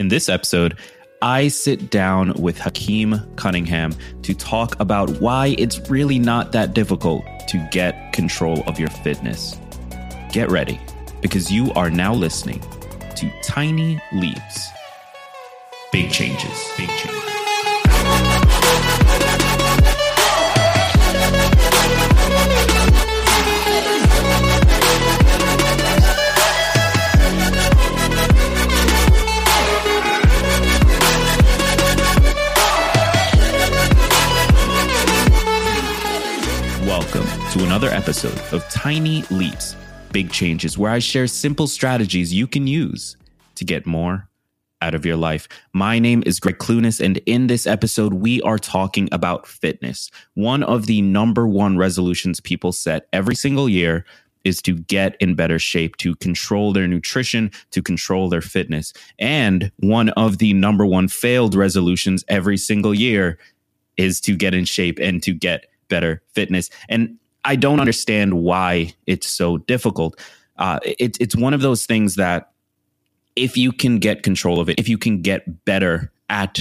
In this episode, I sit down with Hakeem Cunningham to talk about why it's really not that difficult to get control of your fitness. Get ready, because you are now listening to Tiny Leaps. Big changes, big changes. Episode of Tiny Leaps, Big Changes, where I share simple strategies you can use to get more out of your life. My name is Gregg Clunis, and in this episode, we are talking about fitness. One of the number one resolutions people set every single year is to get in better shape, to control their nutrition, to control their fitness. And one of the number one failed resolutions every single year is to get in shape and to get better fitness. And I don't understand why it's so difficult. Uh, it, it's one of those things that if you can get control of it, if you can get better at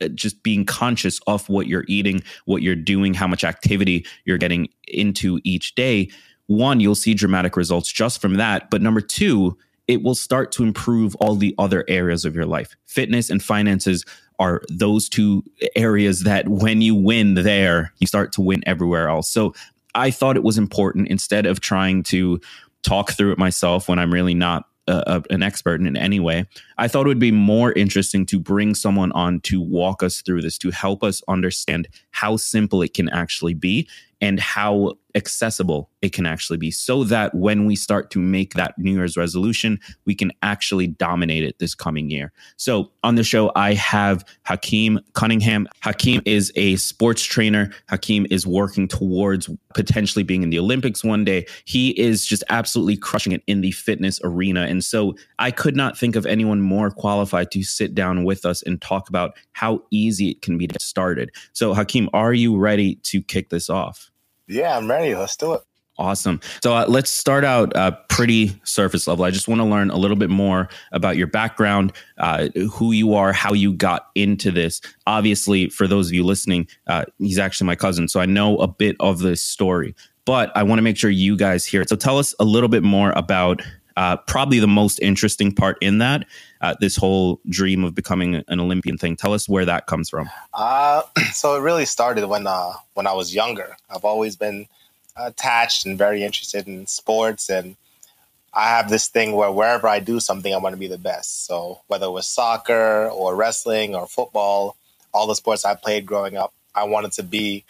uh, just being conscious of what you're eating, what you're doing, how much activity you're getting into each day, one, you'll see dramatic results just from that. But number two, it will start to improve all the other areas of your life. Fitness and finances are those two areas that when you win there, you start to win everywhere else. So I thought it was important instead of trying to talk through it myself when I'm really not a, an expert in any way. I thought it would be more interesting to bring someone on to walk us through this, to help us understand how simple it can actually be and how accessible it can actually be so that when we start to make that New Year's resolution, we can actually dominate it this coming year. So on the show, I have Hakeem Cunningham. Hakeem is a sports trainer. Hakeem is working towards potentially being in the Olympics one day. He is just absolutely crushing it in the fitness arena. And so I could not think of anyone more qualified to sit down with us and talk about how easy it can be to get started. So Hakeem, are you ready to kick this off? Yeah, I'm ready. Let's do it. Awesome. So uh, let's start out uh, pretty surface level. I just want to learn a little bit more about your background, uh, who you are, how you got into this. Obviously, for those of you listening, uh, he's actually my cousin, so I know a bit of this story. But I want to make sure you guys hear it. So tell us a little bit more about uh, probably the most interesting part in that uh, this whole dream of becoming an Olympian thing. Tell us where that comes from. Uh, so it really started when uh, when I was younger. I've always been attached and very interested in sports, and I have this thing where wherever I do something, I want to be the best. So whether it was soccer or wrestling or football, all the sports I played growing up, I wanted to be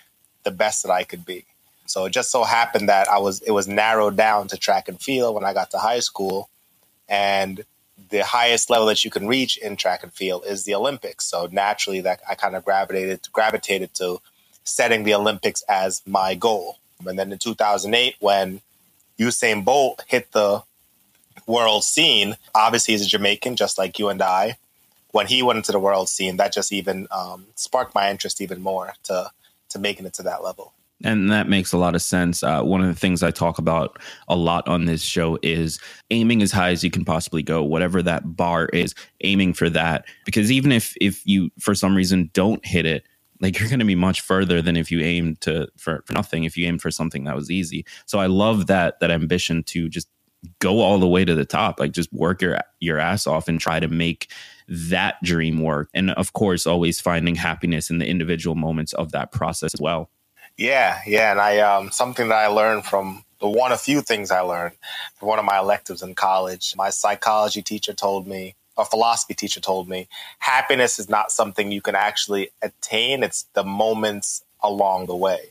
the best that I could be. So it just so happened that I was it was narrowed down to track and field when I got to high school, and the highest level that you can reach in track and field is the Olympics. So naturally, that I kind of gravitated gravitated to setting the Olympics as my goal. And then in 2008, when Usain Bolt hit the world scene, obviously he's a Jamaican, just like you and I. When he went into the world scene, that just even um, sparked my interest even more to to making it to that level. And that makes a lot of sense. Uh, one of the things I talk about a lot on this show is aiming as high as you can possibly go, whatever that bar is, aiming for that. Because even if if you for some reason don't hit it, like you're going to be much further than if you aim to for, for nothing. If you aim for something that was easy, so I love that that ambition to just go all the way to the top. Like just work your your ass off and try to make that dream work. And of course, always finding happiness in the individual moments of that process as well. Yeah, yeah, and I um, something that I learned from the one a few things I learned from one of my electives in college. My psychology teacher told me, a philosophy teacher told me, happiness is not something you can actually attain. It's the moments along the way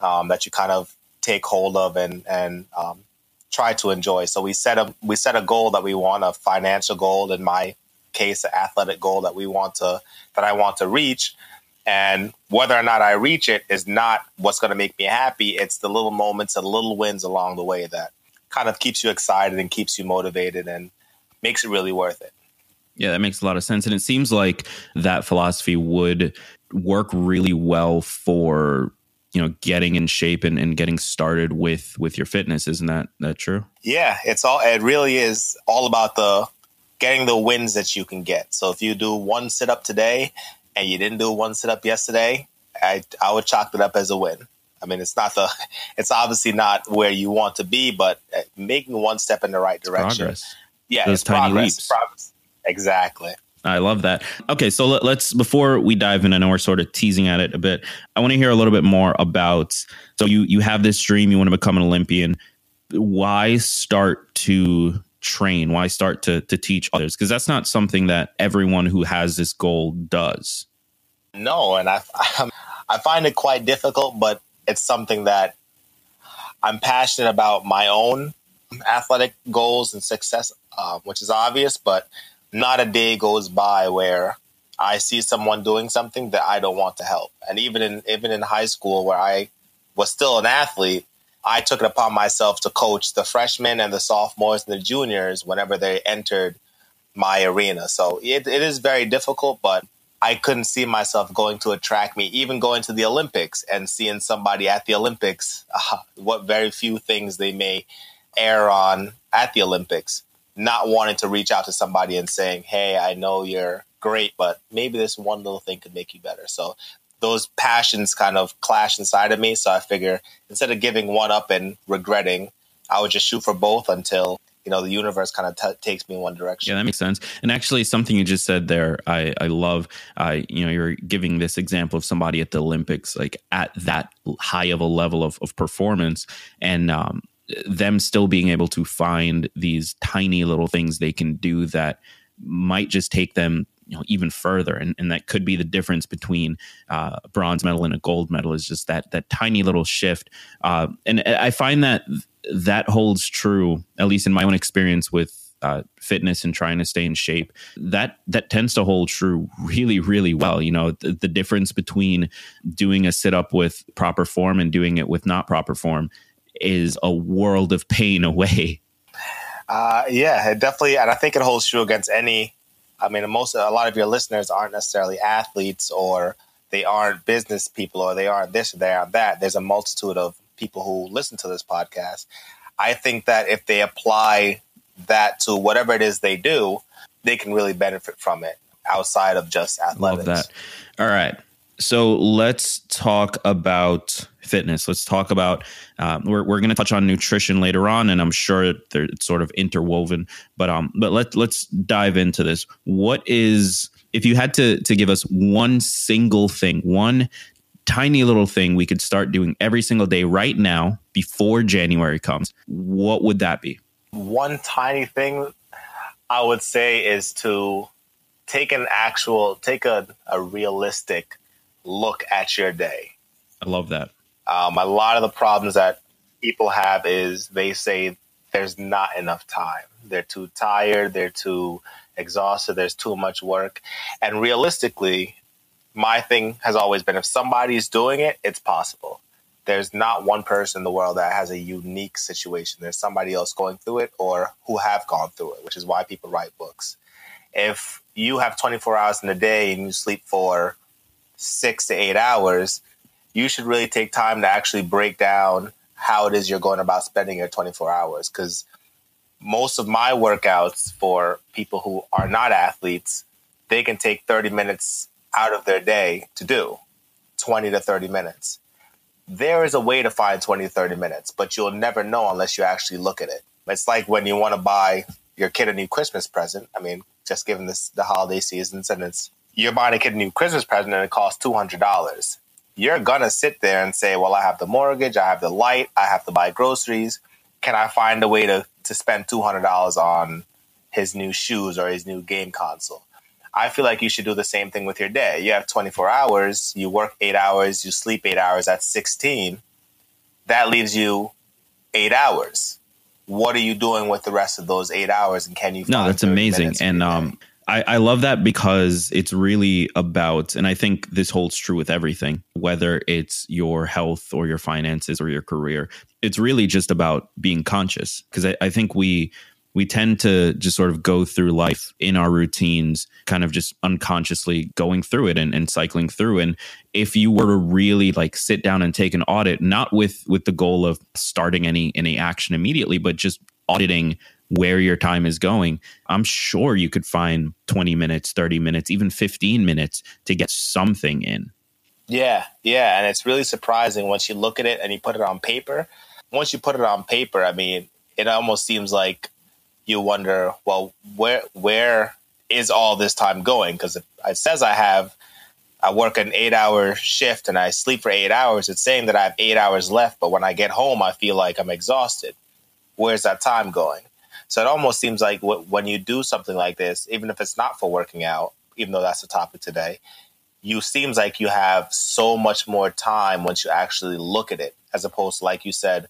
um, that you kind of take hold of and and um, try to enjoy. So we set a we set a goal that we want, a financial goal in my case, an athletic goal that we want to that I want to reach. And whether or not I reach it is not what's going to make me happy. It's the little moments and little wins along the way that kind of keeps you excited and keeps you motivated and makes it really worth it. Yeah, that makes a lot of sense. And it seems like that philosophy would work really well for you know getting in shape and, and getting started with with your fitness isn't that that true yeah it's all it really is all about the getting the wins that you can get. So if you do one sit up today and you didn't do one sit up yesterday, I I would chalk it up as a win. I mean, it's not the, it's obviously not where you want to be, but uh, making one step in the right direction. Progress. Yeah, Those it's tiny progress, leaps. progress. Exactly. I love that. Okay, so let, us before we dive in, I know we're sort of teasing at it a bit. I want to hear a little bit more about. So you you have this dream, you want to become an Olympian. Why start to train? Why start to to teach others? Because that's not something that everyone who has this goal does. No, and I I find it quite difficult, but it's something that I'm passionate about my own athletic goals and success, uh, which is obvious, but not a day goes by where I see someone doing something that I don't want to help. And even in even in high school where I was still an athlete, I took it upon myself to coach the freshmen and the sophomores and the juniors whenever they entered my arena. So it, it is very difficult, but I couldn't see myself going to a track meet, even going to the Olympics and seeing somebody at the Olympics, uh, what very few things they may air on at the Olympics not wanting to reach out to somebody and saying, "Hey, I know you're great, but maybe this one little thing could make you better." So those passions kind of clash inside of me. So I figure instead of giving one up and regretting, I would just shoot for both until you know the universe kind of t- takes me in one direction. Yeah, that makes sense. And actually, something you just said there, I I love. Uh, you know, you're giving this example of somebody at the Olympics, like at that high of a level of of performance, and um, them still being able to find these tiny little things they can do that might just take them you know even further and, and that could be the difference between uh, a bronze medal and a gold medal is just that that tiny little shift uh, and i find that that holds true at least in my own experience with uh, fitness and trying to stay in shape that that tends to hold true really really well you know the, the difference between doing a sit up with proper form and doing it with not proper form is a world of pain away. Uh, yeah, it definitely, and I think it holds true against any. I mean, most a lot of your listeners aren't necessarily athletes, or they aren't business people, or they aren't this, or they aren't that. There's a multitude of people who listen to this podcast. I think that if they apply that to whatever it is they do, they can really benefit from it outside of just athletics. Love that. All right. So let's talk about fitness. Let's talk about. Um, we're we're going to touch on nutrition later on, and I'm sure it's sort of interwoven. But um, but let let's dive into this. What is if you had to to give us one single thing, one tiny little thing we could start doing every single day right now before January comes? What would that be? One tiny thing I would say is to take an actual, take a, a realistic look at your day. I love that. Um, a lot of the problems that people have is they say there's not enough time. They're too tired. They're too exhausted. There's too much work. And realistically, my thing has always been if somebody's doing it, it's possible. There's not one person in the world that has a unique situation. There's somebody else going through it or who have gone through it, which is why people write books. If you have 24 hours in a day and you sleep for six to eight hours, you should really take time to actually break down how it is you're going about spending your 24 hours. Because most of my workouts for people who are not athletes, they can take 30 minutes out of their day to do 20 to 30 minutes. There is a way to find 20 to 30 minutes, but you'll never know unless you actually look at it. It's like when you want to buy your kid a new Christmas present. I mean, just given this the holiday seasons and it's you're buying a kid a new Christmas present and it costs two hundred dollars. You're gonna sit there and say, "Well, I have the mortgage, I have the light, I have to buy groceries. Can I find a way to to spend two hundred dollars on his new shoes or his new game console?" I feel like you should do the same thing with your day. You have 24 hours, you work eight hours, you sleep eight hours. That's 16. That leaves you eight hours. What are you doing with the rest of those eight hours? And can you? No, that's amazing. And um, I, I love that because it's really about, and I think this holds true with everything, whether it's your health or your finances or your career. It's really just about being conscious because I, I think we we tend to just sort of go through life in our routines, kind of just unconsciously going through it and, and cycling through. And if you were to really like sit down and take an audit, not with with the goal of starting any any action immediately, but just auditing where your time is going, I'm sure you could find 20 minutes, 30 minutes, even 15 minutes to get something in. Yeah, yeah. And it's really surprising once you look at it and you put it on paper. Once you put it on paper, I mean, it almost seems like you wonder, well, where where is all this time going? Because it says I have I work an eight hour shift and I sleep for eight hours, it's saying that I have eight hours left. But when I get home, I feel like I'm exhausted. Where's that time going? So it almost seems like when you do something like this, even if it's not for working out, even though that's the topic today, you seems like you have so much more time once you actually look at it, as opposed to like you said,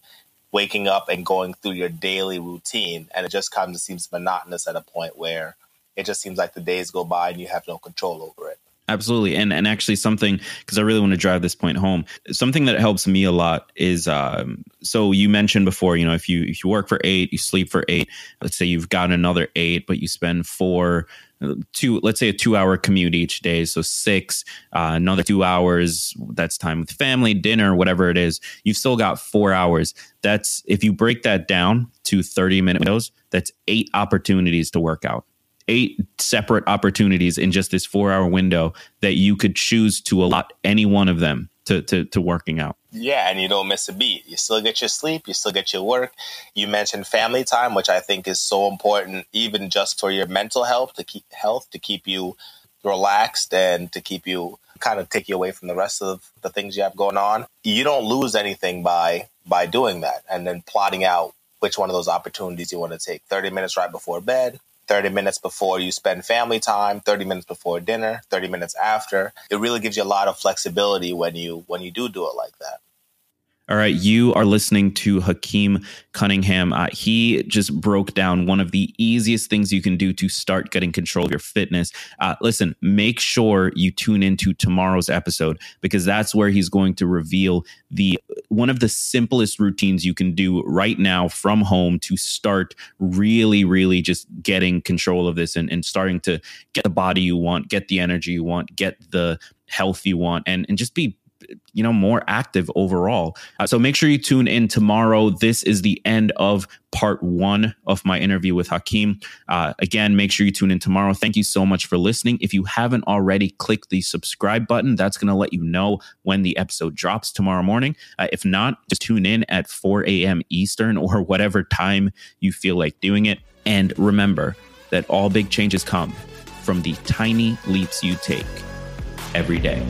waking up and going through your daily routine, and it just kind of seems monotonous at a point where it just seems like the days go by and you have no control over it. Absolutely. And and actually something because I really want to drive this point home. Something that helps me a lot is um, so you mentioned before, you know, if you if you work for 8, you sleep for 8, let's say you've got another 8 but you spend 4 two let's say a two hour commute each day so six uh, another two hours that's time with family dinner whatever it is you've still got four hours that's if you break that down to 30 minute windows that's eight opportunities to work out eight separate opportunities in just this four hour window that you could choose to allot any one of them to, to, to working out. Yeah, and you don't miss a beat. You still get your sleep, you still get your work. You mentioned family time, which I think is so important, even just for your mental health to keep health to keep you relaxed and to keep you kind of take you away from the rest of the things you have going on. You don't lose anything by by doing that and then plotting out which one of those opportunities you want to take. 30 minutes right before bed, 30 minutes before you spend family time, 30 minutes before dinner, 30 minutes after. It really gives you a lot of flexibility when you when you do do it like that. All right, you are listening to Hakeem Cunningham. Uh, he just broke down one of the easiest things you can do to start getting control of your fitness. Uh, listen, make sure you tune into tomorrow's episode because that's where he's going to reveal the one of the simplest routines you can do right now from home to start really, really just getting control of this and, and starting to get the body you want, get the energy you want, get the health you want, and, and just be you know more active overall. Uh, so make sure you tune in tomorrow. This is the end of part one of my interview with hakeem. Uh, again make sure you tune in tomorrow. Thank you so much for listening. If you haven't already click the subscribe button. That's going to let you know when the episode drops tomorrow morning. Uh, if not just tune in at 4 a.m eastern or whatever time you feel like doing it. And remember that all big changes come from the tiny leaps you take every day